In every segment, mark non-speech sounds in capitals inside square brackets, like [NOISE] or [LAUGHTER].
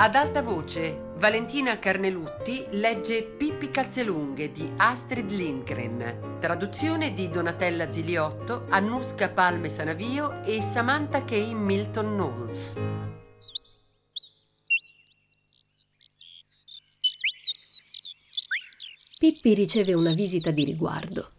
Ad alta voce, Valentina Carnelutti legge Pippi Calzelunghe di Astrid Lindgren, traduzione di Donatella Ziliotto, Annuska Palme Sanavio e Samantha K. Milton Knowles. Pippi riceve una visita di riguardo.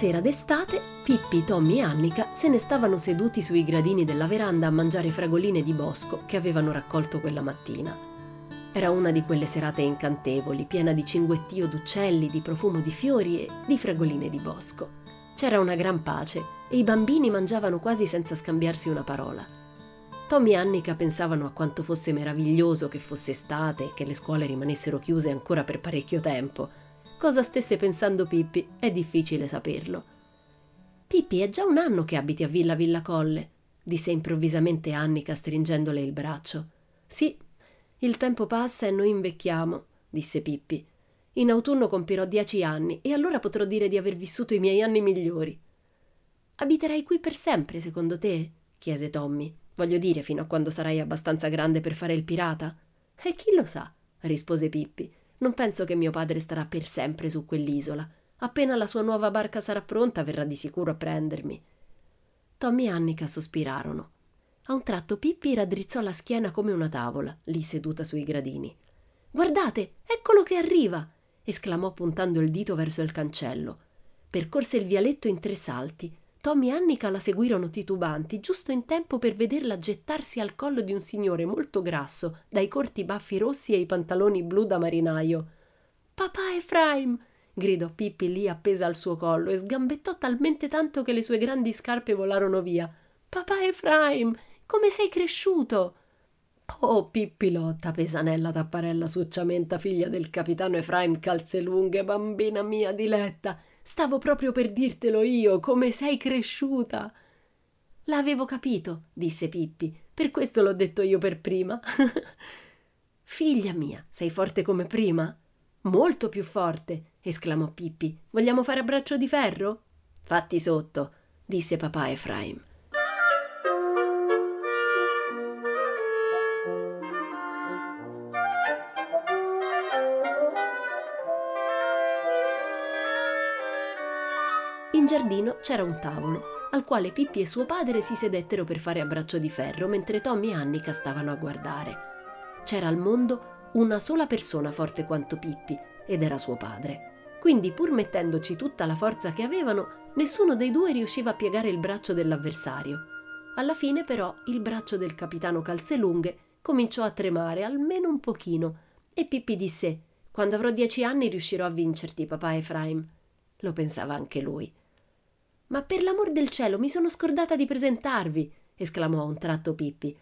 Sera d'estate, Pippi, Tommy e Annika se ne stavano seduti sui gradini della veranda a mangiare fragoline di bosco che avevano raccolto quella mattina. Era una di quelle serate incantevoli, piena di cinguettio d'uccelli, di profumo di fiori e di fragoline di bosco. C'era una gran pace e i bambini mangiavano quasi senza scambiarsi una parola. Tommy e Annika pensavano a quanto fosse meraviglioso che fosse estate e che le scuole rimanessero chiuse ancora per parecchio tempo Cosa stesse pensando Pippi è difficile saperlo. Pippi è già un anno che abiti a Villa Villa Colle, disse improvvisamente Annika stringendole il braccio. Sì, il tempo passa e noi invecchiamo, disse Pippi. In autunno compirò dieci anni e allora potrò dire di aver vissuto i miei anni migliori. Abiterai qui per sempre, secondo te? chiese Tommy. Voglio dire, fino a quando sarai abbastanza grande per fare il pirata? E chi lo sa? rispose Pippi. Non penso che mio padre starà per sempre su quell'isola. Appena la sua nuova barca sarà pronta, verrà di sicuro a prendermi. Tommy e Annika sospirarono. A un tratto Pippi raddrizzò la schiena come una tavola, lì seduta sui gradini. Guardate, eccolo che arriva! esclamò puntando il dito verso il cancello. Percorse il vialetto in tre salti, Tommy e Annika la seguirono titubanti, giusto in tempo per vederla gettarsi al collo di un signore molto grasso, dai corti baffi rossi e i pantaloni blu da marinaio. Papà Efraim! gridò Pippi lì appesa al suo collo e sgambettò talmente tanto che le sue grandi scarpe volarono via. Papà Efraim, come sei cresciuto? Oh, Pippi Lotta, pesanella tapparella succiamenta, figlia del capitano Efraim Calzelunghe, bambina mia diletta. Stavo proprio per dirtelo io, come sei cresciuta. L'avevo capito, disse Pippi, per questo l'ho detto io per prima. [LAUGHS] Figlia mia, sei forte come prima? Molto più forte, esclamò Pippi. Vogliamo fare a braccio di ferro? Fatti sotto, disse papà Efraim. In giardino c'era un tavolo, al quale Pippi e suo padre si sedettero per fare a braccio di ferro, mentre Tommy e Annika stavano a guardare. C'era al mondo una sola persona forte quanto Pippi, ed era suo padre. Quindi, pur mettendoci tutta la forza che avevano, nessuno dei due riusciva a piegare il braccio dell'avversario. Alla fine, però, il braccio del capitano Calzelunghe cominciò a tremare almeno un pochino, e Pippi disse: Quando avrò dieci anni riuscirò a vincerti, papà Efraim. Lo pensava anche lui. Ma per l'amor del cielo mi sono scordata di presentarvi, esclamò a un tratto Pippi.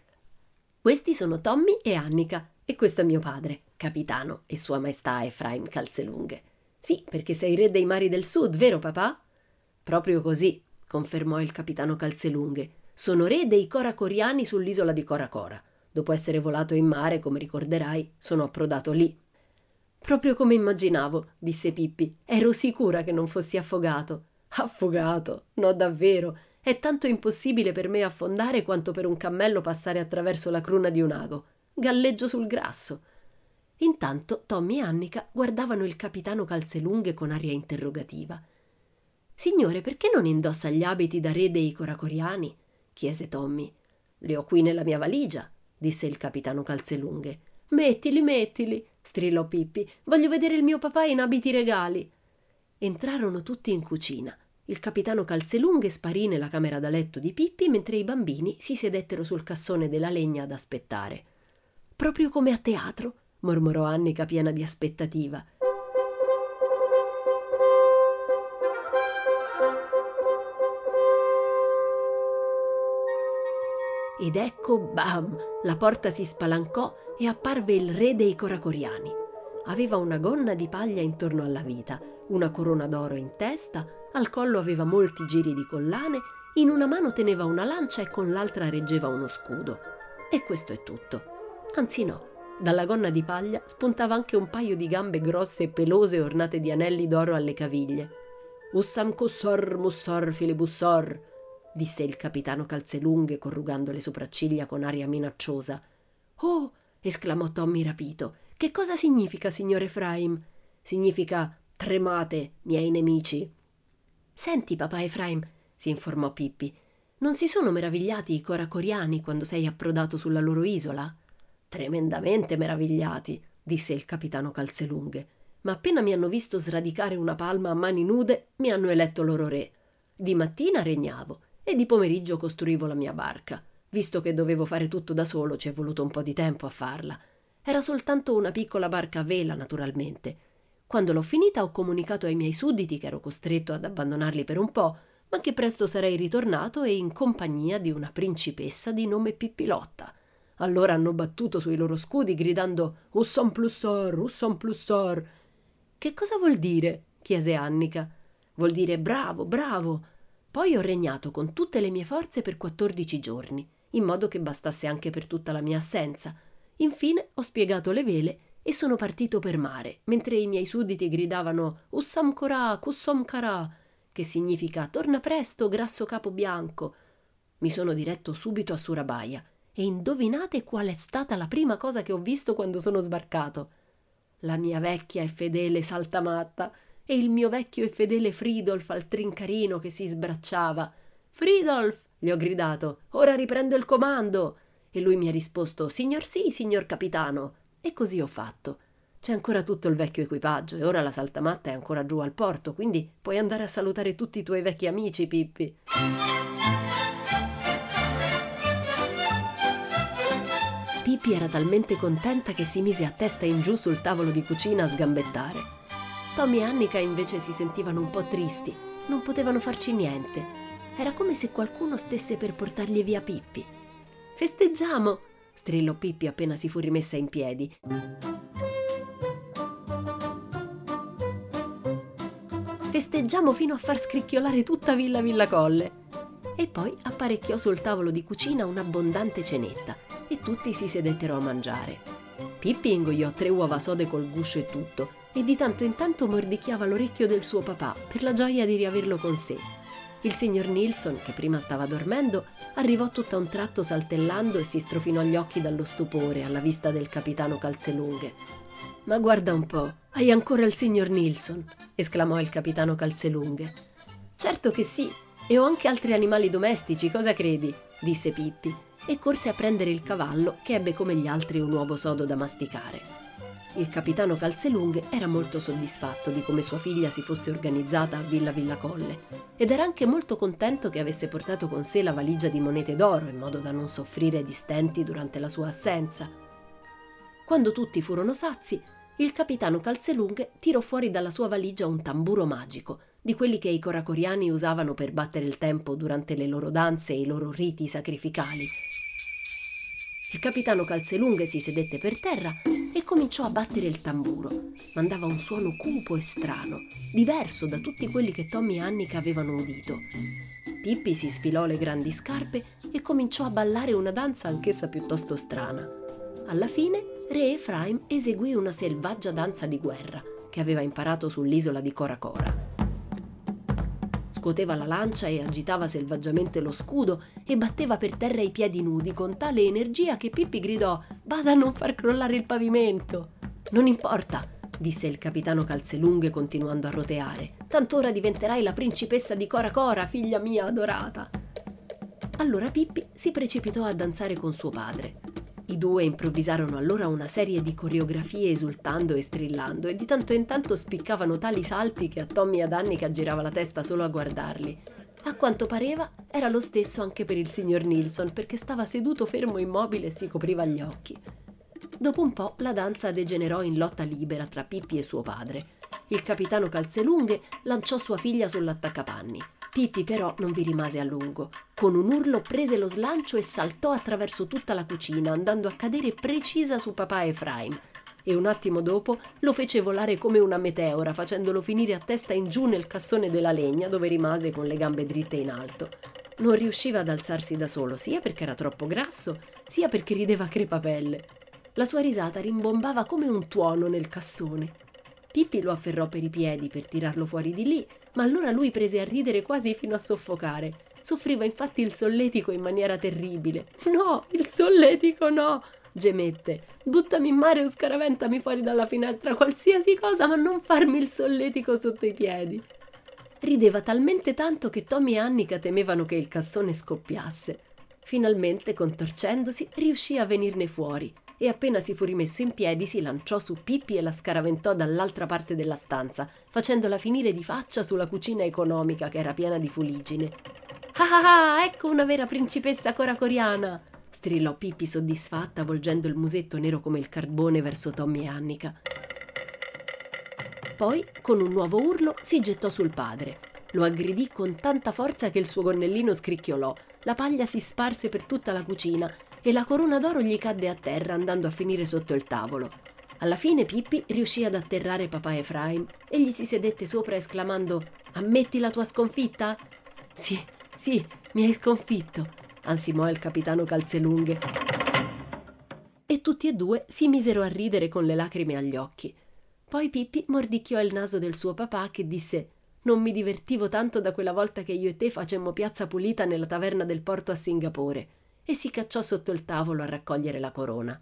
Questi sono Tommy e Annika, e questo è mio padre, capitano e sua maestà Efraim Calzelunghe. Sì, perché sei re dei mari del sud, vero papà? Proprio così, confermò il capitano Calzelunghe. Sono re dei Coracoriani sull'isola di Coracora. Dopo essere volato in mare, come ricorderai, sono approdato lì. Proprio come immaginavo, disse Pippi. Ero sicura che non fossi affogato. Affogato? No, davvero. È tanto impossibile per me affondare quanto per un cammello passare attraverso la cruna di un ago. Galleggio sul grasso. Intanto Tommy e Annika guardavano il capitano Calzelunghe con aria interrogativa. Signore, perché non indossa gli abiti da re dei coracoriani? chiese Tommy. Li ho qui nella mia valigia, disse il capitano Calzelunghe. Mettili, mettili, strillò Pippi. Voglio vedere il mio papà in abiti regali. Entrarono tutti in cucina. Il capitano Calzelunghe sparì nella camera da letto di Pippi mentre i bambini si sedettero sul cassone della legna ad aspettare. Proprio come a teatro, mormorò Annica piena di aspettativa. Ed ecco, bam! La porta si spalancò e apparve il re dei coracoriani. Aveva una gonna di paglia intorno alla vita una corona d'oro in testa, al collo aveva molti giri di collane In una mano teneva una lancia e con l'altra reggeva uno scudo. E questo è tutto. Anzi no, dalla gonna di paglia spuntava anche un paio di gambe grosse e pelose ornate di anelli d'oro alle caviglie. Ussam cussor mussor filibussor, disse il capitano Calzelunghe corrugando le sopracciglia con aria minacciosa. Oh! esclamò Tommy rapito. Che cosa significa, signor Efraim? Significa tremate, miei nemici. Senti, papà Efraim, si informò Pippi, non si sono meravigliati i coracoriani quando sei approdato sulla loro isola? Tremendamente meravigliati, disse il capitano Calzelunghe, ma appena mi hanno visto sradicare una palma a mani nude, mi hanno eletto loro re. Di mattina regnavo e di pomeriggio costruivo la mia barca. Visto che dovevo fare tutto da solo, ci è voluto un po' di tempo a farla. Era soltanto una piccola barca a vela, naturalmente. Quando l'ho finita ho comunicato ai miei sudditi che ero costretto ad abbandonarli per un po', ma che presto sarei ritornato e in compagnia di una principessa di nome Pippilotta. Allora hanno battuto sui loro scudi gridando Usson plussor, Usson plussor. Che cosa vuol dire? chiese Annica. Vuol dire bravo, bravo. Poi ho regnato con tutte le mie forze per quattordici giorni, in modo che bastasse anche per tutta la mia assenza. Infine ho spiegato le vele e sono partito per mare, mentre i miei sudditi gridavano Ussam Korà, Kussom Karà, che significa torna presto, grasso capo bianco. Mi sono diretto subito a Surabaya e indovinate qual è stata la prima cosa che ho visto quando sono sbarcato? La mia vecchia e fedele saltamatta e il mio vecchio e fedele Fridolf al trincarino che si sbracciava. Fridolf, gli ho gridato, ora riprendo il comando. E lui mi ha risposto, signor sì, signor capitano. E così ho fatto. C'è ancora tutto il vecchio equipaggio e ora la saltamatta è ancora giù al porto, quindi puoi andare a salutare tutti i tuoi vecchi amici, Pippi. Pippi era talmente contenta che si mise a testa in giù sul tavolo di cucina a sgambettare. Tommy e Annika invece si sentivano un po' tristi, non potevano farci niente. Era come se qualcuno stesse per portargli via Pippi. Festeggiamo! Strillò Pippi appena si fu rimessa in piedi. Festeggiamo fino a far scricchiolare tutta Villa Villa Colle. E poi apparecchiò sul tavolo di cucina un'abbondante cenetta e tutti si sedettero a mangiare. Pippi ingoiò tre uova sode col guscio e tutto e di tanto in tanto mordicchiava l'orecchio del suo papà per la gioia di riaverlo con sé. Il signor Nilsson, che prima stava dormendo, arrivò tutto a un tratto saltellando e si strofinò gli occhi dallo stupore alla vista del capitano Calzelunghe. Ma guarda un po', hai ancora il signor Nilsson, esclamò il capitano Calzelunghe. Certo che sì, e ho anche altri animali domestici, cosa credi? disse Pippi e corse a prendere il cavallo che ebbe come gli altri un uovo sodo da masticare. Il capitano Calzelunghe era molto soddisfatto di come sua figlia si fosse organizzata a Villa Villa Colle ed era anche molto contento che avesse portato con sé la valigia di monete d'oro in modo da non soffrire di stenti durante la sua assenza. Quando tutti furono sazi, il capitano Calzelunghe tirò fuori dalla sua valigia un tamburo magico di quelli che i coracoriani usavano per battere il tempo durante le loro danze e i loro riti sacrificali. Il capitano Calzelunghe si sedette per terra e cominciò a battere il tamburo. Mandava un suono cupo e strano, diverso da tutti quelli che Tommy e Annika avevano udito. Pippi si sfilò le grandi scarpe e cominciò a ballare una danza anch'essa piuttosto strana. Alla fine, Re Efraim eseguì una selvaggia danza di guerra che aveva imparato sull'isola di Cora Cora scuoteva la lancia e agitava selvaggiamente lo scudo e batteva per terra i piedi nudi con tale energia che Pippi gridò Bada a non far crollare il pavimento. Non importa, disse il capitano Calzelunghe continuando a roteare. Tanto ora diventerai la principessa di Cora Cora, figlia mia adorata. Allora Pippi si precipitò a danzare con suo padre. I due improvvisarono allora una serie di coreografie esultando e strillando e di tanto in tanto spiccavano tali salti che a Tommy e ad Annika girava la testa solo a guardarli. A quanto pareva era lo stesso anche per il signor Nilsson perché stava seduto fermo immobile e si copriva gli occhi. Dopo un po' la danza degenerò in lotta libera tra Pippi e suo padre. Il capitano Calzelunghe lanciò sua figlia sull'attaccapanni. Pippi però non vi rimase a lungo. Con un urlo prese lo slancio e saltò attraverso tutta la cucina, andando a cadere precisa su papà Efraim. E un attimo dopo lo fece volare come una meteora, facendolo finire a testa in giù nel cassone della legna, dove rimase con le gambe dritte in alto. Non riusciva ad alzarsi da solo, sia perché era troppo grasso, sia perché rideva a crepapelle. La sua risata rimbombava come un tuono nel cassone. Pippi lo afferrò per i piedi per tirarlo fuori di lì, ma allora lui prese a ridere quasi fino a soffocare. Soffriva infatti il solletico in maniera terribile. [LAUGHS] No, il solletico no! gemette. Buttami in mare o scaraventami fuori dalla finestra, qualsiasi cosa, ma non farmi il solletico sotto i piedi. Rideva talmente tanto che Tommy e Annika temevano che il cassone scoppiasse. Finalmente, contorcendosi, riuscì a venirne fuori e appena si fu rimesso in piedi si lanciò su Pippi e la scaraventò dall'altra parte della stanza, facendola finire di faccia sulla cucina economica che era piena di fuligine. Ah ah ah, ecco una vera principessa coracoriana! strillò Pippi soddisfatta, volgendo il musetto nero come il carbone verso Tommy e Annika. Poi, con un nuovo urlo, si gettò sul padre. Lo aggredì con tanta forza che il suo gonnellino scricchiolò, la paglia si sparse per tutta la cucina e la corona d'oro gli cadde a terra andando a finire sotto il tavolo. Alla fine Pippi riuscì ad atterrare papà Efraim e gli si sedette sopra esclamando Ammetti la tua sconfitta? Sì, sì, mi hai sconfitto, ansimò il capitano Calzelunghe. E tutti e due si misero a ridere con le lacrime agli occhi. Poi Pippi mordicchiò il naso del suo papà che disse Non mi divertivo tanto da quella volta che io e te facemmo piazza pulita nella taverna del porto a Singapore e si cacciò sotto il tavolo a raccogliere la corona.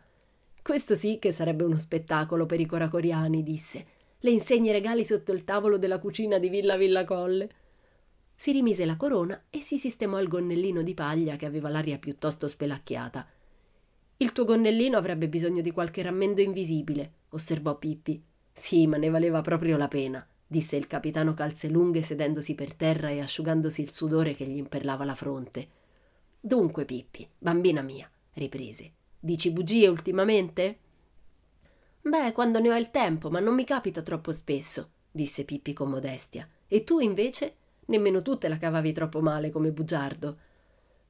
Questo sì che sarebbe uno spettacolo per i coracoriani, disse. Le insegne regali sotto il tavolo della cucina di Villa Villa Colle si rimise la corona e si sistemò il gonnellino di paglia che aveva l'aria piuttosto spelacchiata. Il tuo gonnellino avrebbe bisogno di qualche rammendo invisibile, osservò Pippi. Sì, ma ne valeva proprio la pena, disse il capitano Calzelunghe sedendosi per terra e asciugandosi il sudore che gli imperlava la fronte. Dunque, Pippi, bambina mia, riprese, dici bugie ultimamente? Beh, quando ne ho il tempo, ma non mi capita troppo spesso, disse Pippi con modestia. E tu invece? Nemmeno tu te la cavavi troppo male come bugiardo.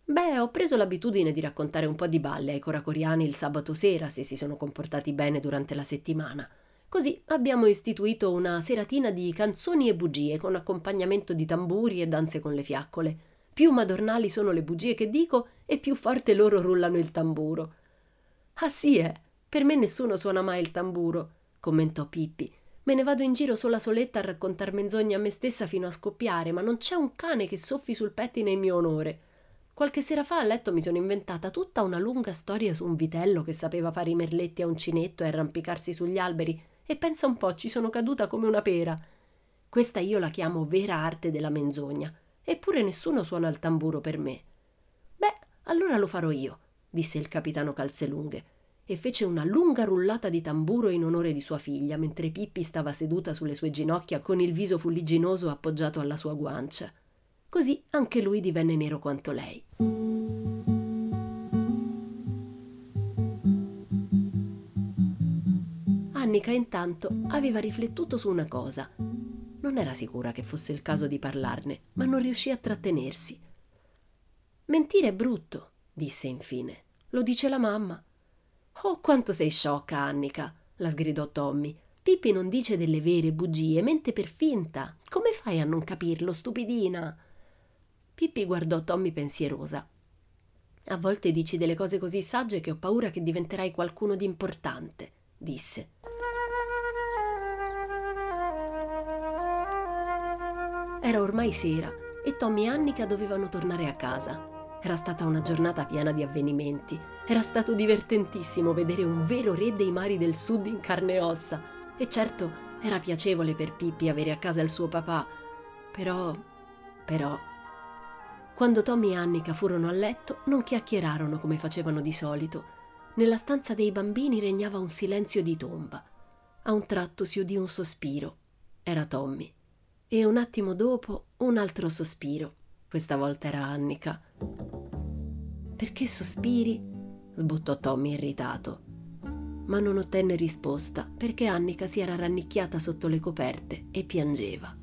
Beh, ho preso l'abitudine di raccontare un po' di balle ai coracoriani il sabato sera se si sono comportati bene durante la settimana. Così abbiamo istituito una seratina di canzoni e bugie con accompagnamento di tamburi e danze con le fiaccole. Più madornali sono le bugie che dico e più forte loro rullano il tamburo. Ah sì, eh, per me nessuno suona mai il tamburo, commentò Pippi, Me ne vado in giro sola soletta a raccontar menzogne a me stessa fino a scoppiare, ma non c'è un cane che soffi sul pettine in mio onore. Qualche sera fa a letto mi sono inventata tutta una lunga storia su un vitello che sapeva fare i merletti a uncinetto e arrampicarsi sugli alberi, e pensa un po', ci sono caduta come una pera. Questa io la chiamo vera arte della menzogna, eppure nessuno suona il tamburo per me. Beh, allora lo farò io, disse il capitano Calzelunghe e fece una lunga rullata di tamburo in onore di sua figlia, mentre Pippi stava seduta sulle sue ginocchia con il viso fuligginoso appoggiato alla sua guancia. Così anche lui divenne nero quanto lei. Annika intanto aveva riflettuto su una cosa. Non era sicura che fosse il caso di parlarne, ma non riuscì a trattenersi. Mentire è brutto, disse infine. Lo dice la mamma. Oh, quanto sei sciocca, Annika, la sgridò Tommy. Pippi non dice delle vere bugie, mente per finta. Come fai a non capirlo, stupidina? Pippi guardò Tommy pensierosa. A volte dici delle cose così sagge che ho paura che diventerai qualcuno di importante, disse. Era ormai sera e Tommy e Annika dovevano tornare a casa. Era stata una giornata piena di avvenimenti. Era stato divertentissimo vedere un vero re dei mari del sud in carne e ossa. E certo, era piacevole per Pippi avere a casa il suo papà. Però... però... Quando Tommy e Annika furono a letto, non chiacchierarono come facevano di solito. Nella stanza dei bambini regnava un silenzio di tomba. A un tratto si udì un sospiro. Era Tommy. E un attimo dopo un altro sospiro. Questa volta era Annika. Perché sospiri? sbuttò Tommy irritato. Ma non ottenne risposta perché Annika si era rannicchiata sotto le coperte e piangeva.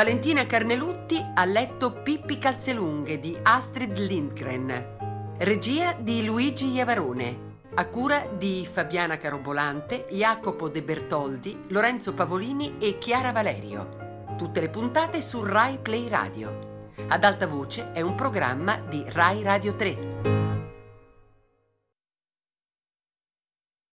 Valentina Carnelutti ha letto Pippi Calzelunghe di Astrid Lindgren. Regia di Luigi Iavarone. A cura di Fabiana Carobolante, Jacopo De Bertoldi, Lorenzo Pavolini e Chiara Valerio. Tutte le puntate su Rai Play Radio. Ad alta voce è un programma di Rai Radio 3.